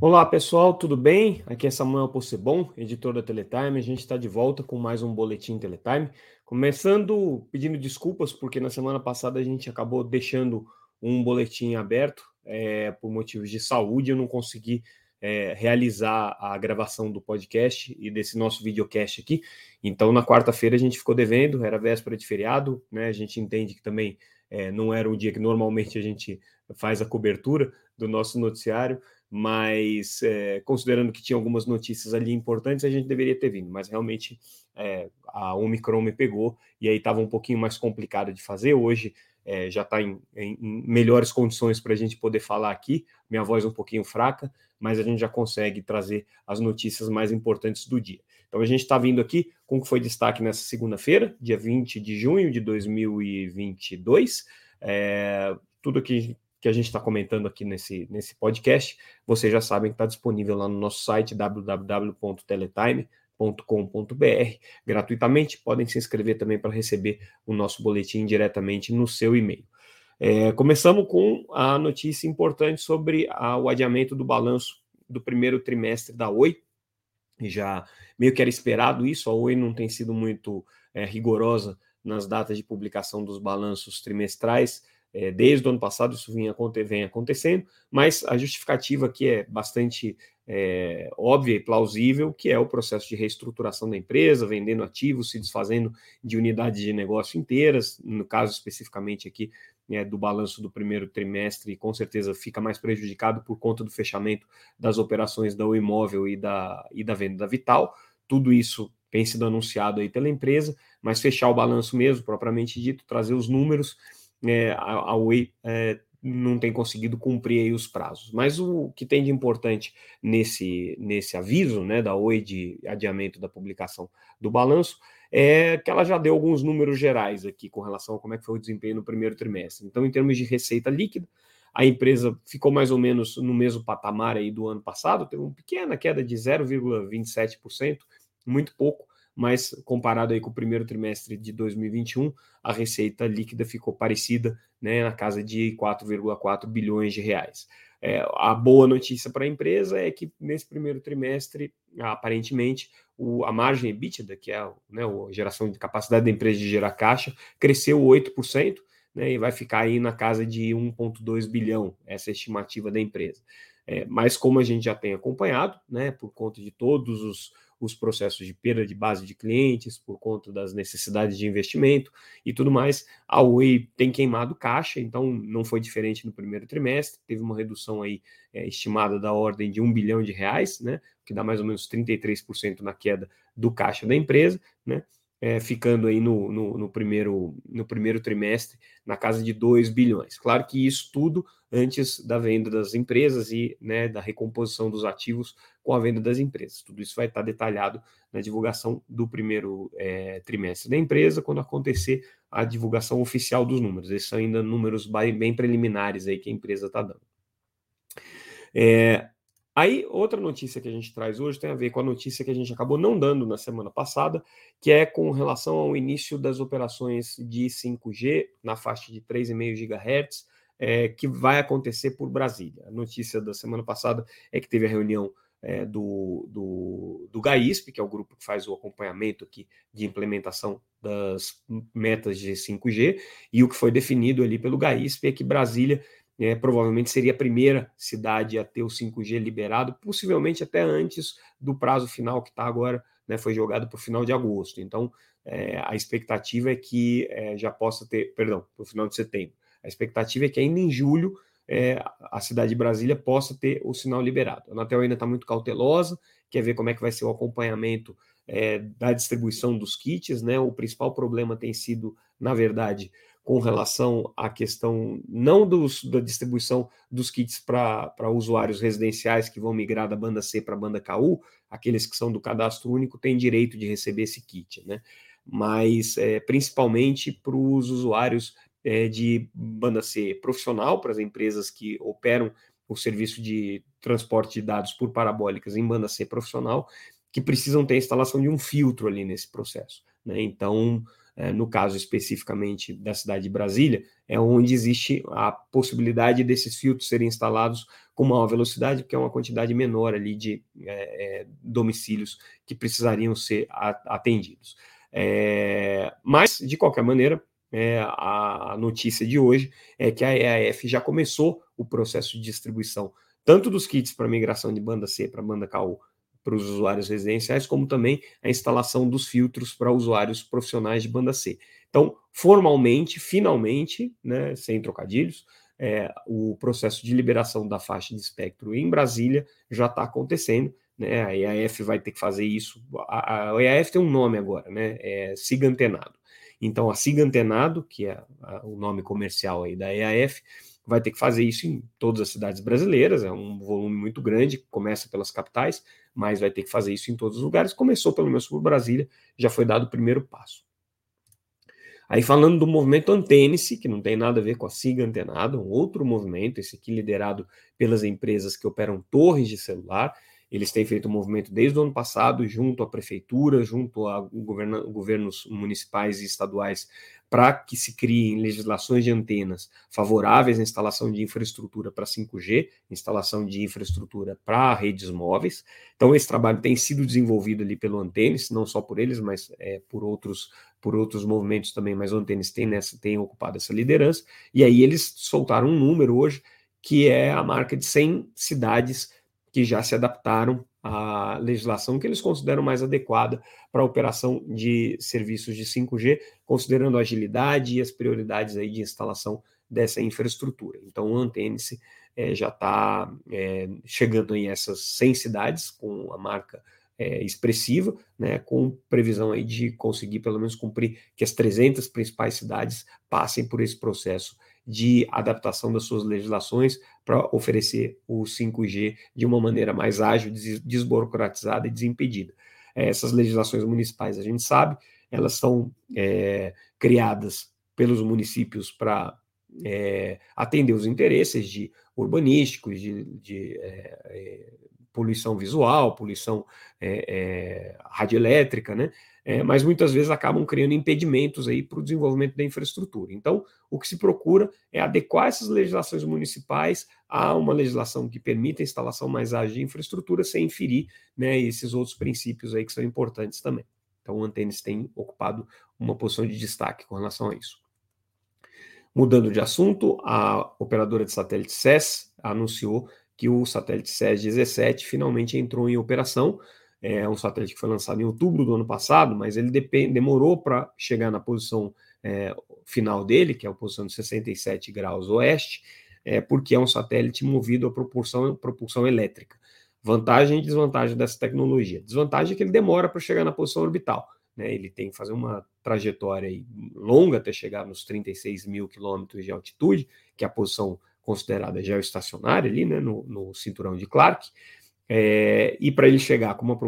Olá pessoal, tudo bem? Aqui é Samuel Possebon, editor da Teletime. A gente está de volta com mais um Boletim Teletime. Começando pedindo desculpas, porque na semana passada a gente acabou deixando um boletim aberto é, por motivos de saúde. Eu não consegui é, realizar a gravação do podcast e desse nosso videocast aqui. Então, na quarta-feira a gente ficou devendo, era véspera de feriado, né? A gente entende que também é, não era o dia que normalmente a gente faz a cobertura do nosso noticiário mas é, considerando que tinha algumas notícias ali importantes, a gente deveria ter vindo, mas realmente é, a Omicron me pegou e aí estava um pouquinho mais complicado de fazer. Hoje é, já está em, em, melhores condições para a gente poder falar aqui, minha voz um pouquinho fraca, mas a gente já consegue trazer as notícias mais importantes do dia. Então a gente está vindo aqui com o que foi destaque nessa segunda-feira, dia 20 de junho de 2022. É, tudo que que a gente está comentando aqui nesse, nesse podcast, vocês já sabem que está disponível lá no nosso site www.teletime.com.br gratuitamente. Podem se inscrever também para receber o nosso boletim diretamente no seu e-mail. É, começamos com a notícia importante sobre a, o adiamento do balanço do primeiro trimestre da Oi. Já meio que era esperado isso, a Oi não tem sido muito é, rigorosa nas datas de publicação dos balanços trimestrais é, desde o ano passado isso vinha, vem acontecendo, mas a justificativa aqui é bastante é, óbvia e plausível, que é o processo de reestruturação da empresa, vendendo ativos, se desfazendo de unidades de negócio inteiras, no caso especificamente aqui é, do balanço do primeiro trimestre, com certeza fica mais prejudicado por conta do fechamento das operações da imóvel e da, e da venda da Vital, tudo isso tem sido anunciado aí pela empresa, mas fechar o balanço mesmo, propriamente dito, trazer os números, é, a, Oi é, não tem conseguido cumprir os prazos. Mas o que tem de importante nesse, nesse aviso né, da Oi de adiamento da publicação do balanço é que ela já deu alguns números gerais aqui com relação a como é que foi o desempenho no primeiro trimestre. Então, em termos de receita líquida, a empresa ficou mais ou menos no mesmo patamar aí do ano passado, teve uma pequena queda de 0,27%, muito pouco, mas comparado aí com o primeiro trimestre de 2021, a receita líquida ficou parecida, né, na casa de 4,4 bilhões de reais. É, a boa notícia para a empresa é que nesse primeiro trimestre, aparentemente, o, a margem EBITDA, que é né, a geração de capacidade da empresa de gerar caixa, cresceu 8%, né, e vai ficar aí na casa de 1,2 bilhão, essa é estimativa da empresa. É, mas como a gente já tem acompanhado, né, por conta de todos os os processos de perda de base de clientes por conta das necessidades de investimento e tudo mais. A Oi tem queimado caixa, então não foi diferente no primeiro trimestre, teve uma redução aí é, estimada da ordem de um bilhão de reais, né, que dá mais ou menos 33% na queda do caixa da empresa, né, é, ficando aí no, no, no, primeiro, no primeiro trimestre na casa de 2 bilhões. Claro que isso tudo antes da venda das empresas e né, da recomposição dos ativos com a venda das empresas. Tudo isso vai estar detalhado na divulgação do primeiro é, trimestre da empresa, quando acontecer a divulgação oficial dos números. Esses são ainda números bem preliminares aí que a empresa está dando. É, Aí, outra notícia que a gente traz hoje tem a ver com a notícia que a gente acabou não dando na semana passada, que é com relação ao início das operações de 5G na faixa de 3,5 GHz, é, que vai acontecer por Brasília. A notícia da semana passada é que teve a reunião é, do, do, do GAISP, que é o grupo que faz o acompanhamento aqui de implementação das metas de 5G, e o que foi definido ali pelo GAISP é que Brasília é, provavelmente seria a primeira cidade a ter o 5G liberado, possivelmente até antes do prazo final que está agora, né, foi jogado para o final de agosto. Então, é, a expectativa é que é, já possa ter, perdão, para o final de setembro. A expectativa é que ainda em julho é, a cidade de Brasília possa ter o sinal liberado. A Anatel ainda está muito cautelosa, quer ver como é que vai ser o acompanhamento é, da distribuição dos kits, né? O principal problema tem sido, na verdade, com relação à questão não dos, da distribuição dos kits para usuários residenciais que vão migrar da banda C para a banda KU, aqueles que são do cadastro único têm direito de receber esse kit, né? Mas é, principalmente para os usuários é, de banda C profissional, para as empresas que operam o serviço de transporte de dados por parabólicas em banda C profissional, que precisam ter a instalação de um filtro ali nesse processo. Né? Então, é, no caso especificamente da cidade de Brasília, é onde existe a possibilidade desses filtros serem instalados com maior velocidade, porque é uma quantidade menor ali de é, é domicílios que precisariam ser atendidos. É, mas, de qualquer maneira, é, a notícia de hoje é que a EAF já começou o processo de distribuição tanto dos kits para migração de banda C para banda KU para os usuários residenciais, como também a instalação dos filtros para usuários profissionais de banda C. Então, formalmente, finalmente, né, sem trocadilhos, é, o processo de liberação da faixa de espectro em Brasília já está acontecendo. Né, a EAF vai ter que fazer isso. A, a EAF tem um nome agora, né? É SIGA Antenado. Então, a SIGA Antenado, que é a, o nome comercial aí da EAF, vai ter que fazer isso em todas as cidades brasileiras, é um volume muito grande, começa pelas capitais, mas vai ter que fazer isso em todos os lugares. Começou pelo menos por Brasília, já foi dado o primeiro passo. Aí falando do movimento Antênice, que não tem nada a ver com a SIGA Antenado, um outro movimento, esse aqui liderado pelas empresas que operam torres de celular, eles têm feito um movimento desde o ano passado, junto à prefeitura, junto a governo, governos municipais e estaduais, para que se criem legislações de antenas favoráveis à instalação de infraestrutura para 5G, instalação de infraestrutura para redes móveis. Então, esse trabalho tem sido desenvolvido ali pelo Antenes, não só por eles, mas é, por outros por outros movimentos também, mas o Antenes tem, nessa, tem ocupado essa liderança. E aí eles soltaram um número hoje, que é a marca de 100 cidades que já se adaptaram à legislação que eles consideram mais adequada para a operação de serviços de 5G, considerando a agilidade e as prioridades aí de instalação dessa infraestrutura. Então, o Antênice é, já está é, chegando em essas 100 cidades com a marca é, expressiva, né, com previsão aí de conseguir pelo menos cumprir que as 300 principais cidades passem por esse processo de adaptação das suas legislações para oferecer o 5G de uma maneira mais ágil, desburocratizada e desimpedida. É, essas legislações municipais, a gente sabe, elas são é, criadas pelos municípios para é, atender os interesses de urbanísticos, de, de é, poluição visual, poluição radioelétrica, né? É, mas muitas vezes acabam criando impedimentos aí para o desenvolvimento da infraestrutura. Então, o que se procura é adequar essas legislações municipais a uma legislação que permita a instalação mais ágil de infraestrutura sem inferir né, esses outros princípios aí que são importantes também. Então, o Antenes tem ocupado uma posição de destaque com relação a isso. Mudando de assunto, a operadora de satélite SES anunciou que o satélite SES 17 finalmente entrou em operação é um satélite que foi lançado em outubro do ano passado, mas ele demorou para chegar na posição é, final dele, que é a posição de 67 graus oeste, é, porque é um satélite movido a propulsão, propulsão elétrica. Vantagem e desvantagem dessa tecnologia. Desvantagem é que ele demora para chegar na posição orbital. Né? Ele tem que fazer uma trajetória longa até chegar nos 36 mil quilômetros de altitude, que é a posição considerada geoestacionária ali, né, no, no cinturão de Clark. É, e para ele chegar com uma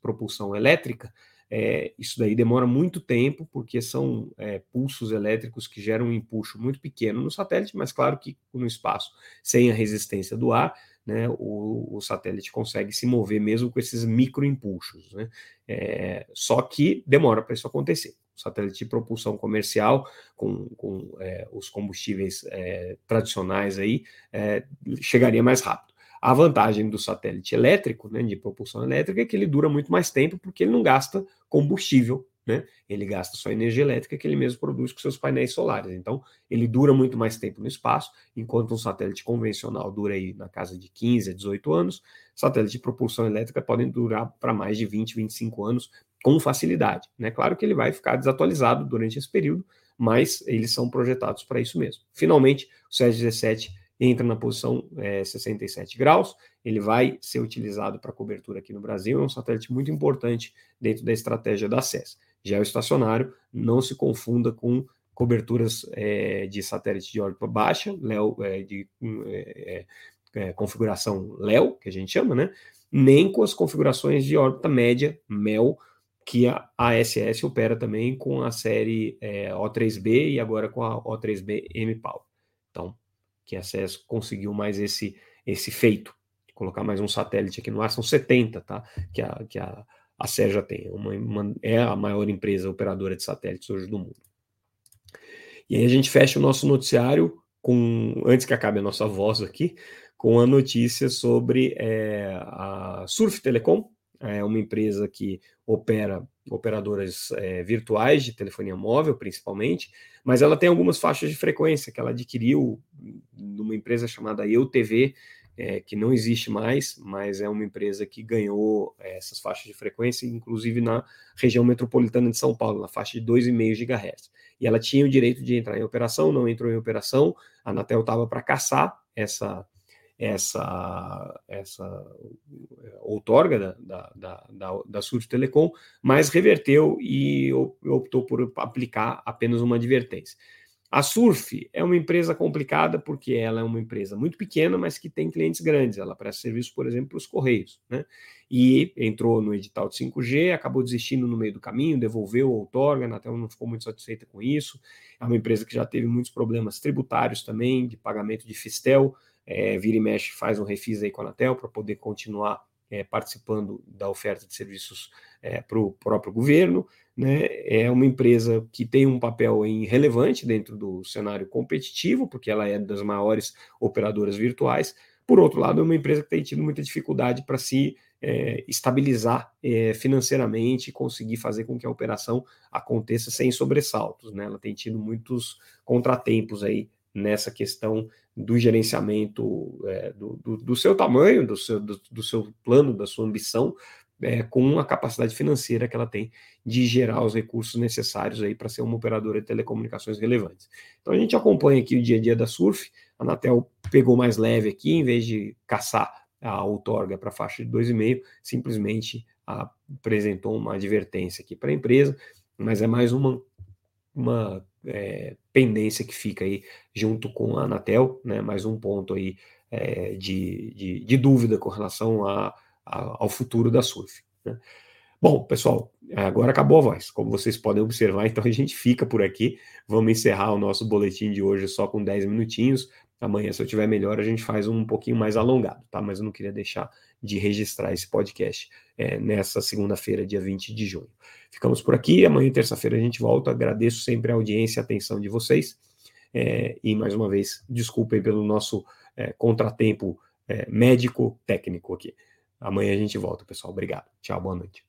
propulsão elétrica, é, isso daí demora muito tempo, porque são é, pulsos elétricos que geram um empuxo muito pequeno no satélite, mas claro que no espaço, sem a resistência do ar, né, o, o satélite consegue se mover mesmo com esses microimpulsos. Né? É, só que demora para isso acontecer. O satélite de propulsão comercial, com, com é, os combustíveis é, tradicionais aí, é, chegaria mais rápido. A vantagem do satélite elétrico, né, de propulsão elétrica, é que ele dura muito mais tempo porque ele não gasta combustível, né? Ele gasta só energia elétrica que ele mesmo produz com seus painéis solares. Então, ele dura muito mais tempo no espaço, enquanto um satélite convencional dura aí na casa de 15 a 18 anos, satélites de propulsão elétrica podem durar para mais de 20, 25 anos com facilidade. Né? Claro que ele vai ficar desatualizado durante esse período, mas eles são projetados para isso mesmo. Finalmente, o SES 17 entra na posição é, 67 graus, ele vai ser utilizado para cobertura aqui no Brasil, é um satélite muito importante dentro da estratégia da SES. Geoestacionário, não se confunda com coberturas é, de satélite de órbita baixa, LEO, é, de é, é, é, configuração LEO, que a gente chama, né? nem com as configurações de órbita média, MEL, que a ASS opera também com a série O3B e agora com a O3B M-Power. Então, que a SES conseguiu mais esse, esse feito. Colocar mais um satélite aqui no ar, são 70, tá? Que a, que a, a Serja tem. É uma, uma, é a maior empresa operadora de satélites hoje do mundo. E aí a gente fecha o nosso noticiário com, antes que acabe a nossa voz aqui, com a notícia sobre é, a Surf Telecom, é uma empresa que opera operadoras é, virtuais de telefonia móvel, principalmente, mas ela tem algumas faixas de frequência que ela adquiriu numa empresa chamada EUTV, é, que não existe mais, mas é uma empresa que ganhou é, essas faixas de frequência, inclusive na região metropolitana de São Paulo, na faixa de 2,5 GHz. E ela tinha o direito de entrar em operação, não entrou em operação, a Anatel estava para caçar essa essa, essa outorga da, da, da, da Surf Telecom, mas reverteu e optou por aplicar apenas uma advertência. A Surf é uma empresa complicada porque ela é uma empresa muito pequena, mas que tem clientes grandes. Ela presta serviço, por exemplo, para os Correios. Né? E entrou no edital de 5G, acabou desistindo no meio do caminho, devolveu a outorga, a Anatel não ficou muito satisfeita com isso. É uma empresa que já teve muitos problemas tributários também, de pagamento de Fistel. É, vira e mexe, faz um refis aí com a Anatel para poder continuar é, participando da oferta de serviços é, para o próprio governo. Né? É uma empresa que tem um papel relevante dentro do cenário competitivo, porque ela é das maiores operadoras virtuais. Por outro lado, é uma empresa que tem tido muita dificuldade para se é, estabilizar é, financeiramente e conseguir fazer com que a operação aconteça sem sobressaltos. Né? Ela tem tido muitos contratempos aí nessa questão do gerenciamento é, do, do, do, seu tamanho, do seu, do, do, seu plano, da sua ambição, é, com a capacidade financeira que ela tem de gerar os recursos necessários aí para ser uma operadora de telecomunicações relevantes. Então a gente acompanha aqui o dia a dia da Surf, a Anatel pegou mais leve aqui, em vez de caçar a outorga para a faixa de 2,5, simplesmente apresentou uma advertência aqui para a empresa, mas é mais uma, uma é, pendência que fica aí junto com a Anatel, né, mais um ponto aí é, de, de, de, dúvida com relação a, a, ao futuro da Surf. Né. Bom, pessoal, agora acabou a voz. Como vocês podem observar, então a gente fica por aqui. Vamos encerrar o nosso boletim de hoje só com 10 minutinhos. Amanhã, se eu tiver melhor, a gente faz um pouquinho mais alongado, tá? Mas eu não queria deixar de registrar esse podcast é, nessa segunda-feira, dia 20 de junho. Ficamos por aqui. Amanhã, terça-feira, a gente volta. Agradeço sempre a audiência e a atenção de vocês. É, e mais uma vez, desculpem pelo nosso é, contratempo é, médico-técnico aqui. Amanhã a gente volta, pessoal. Obrigado. Tchau, boa noite.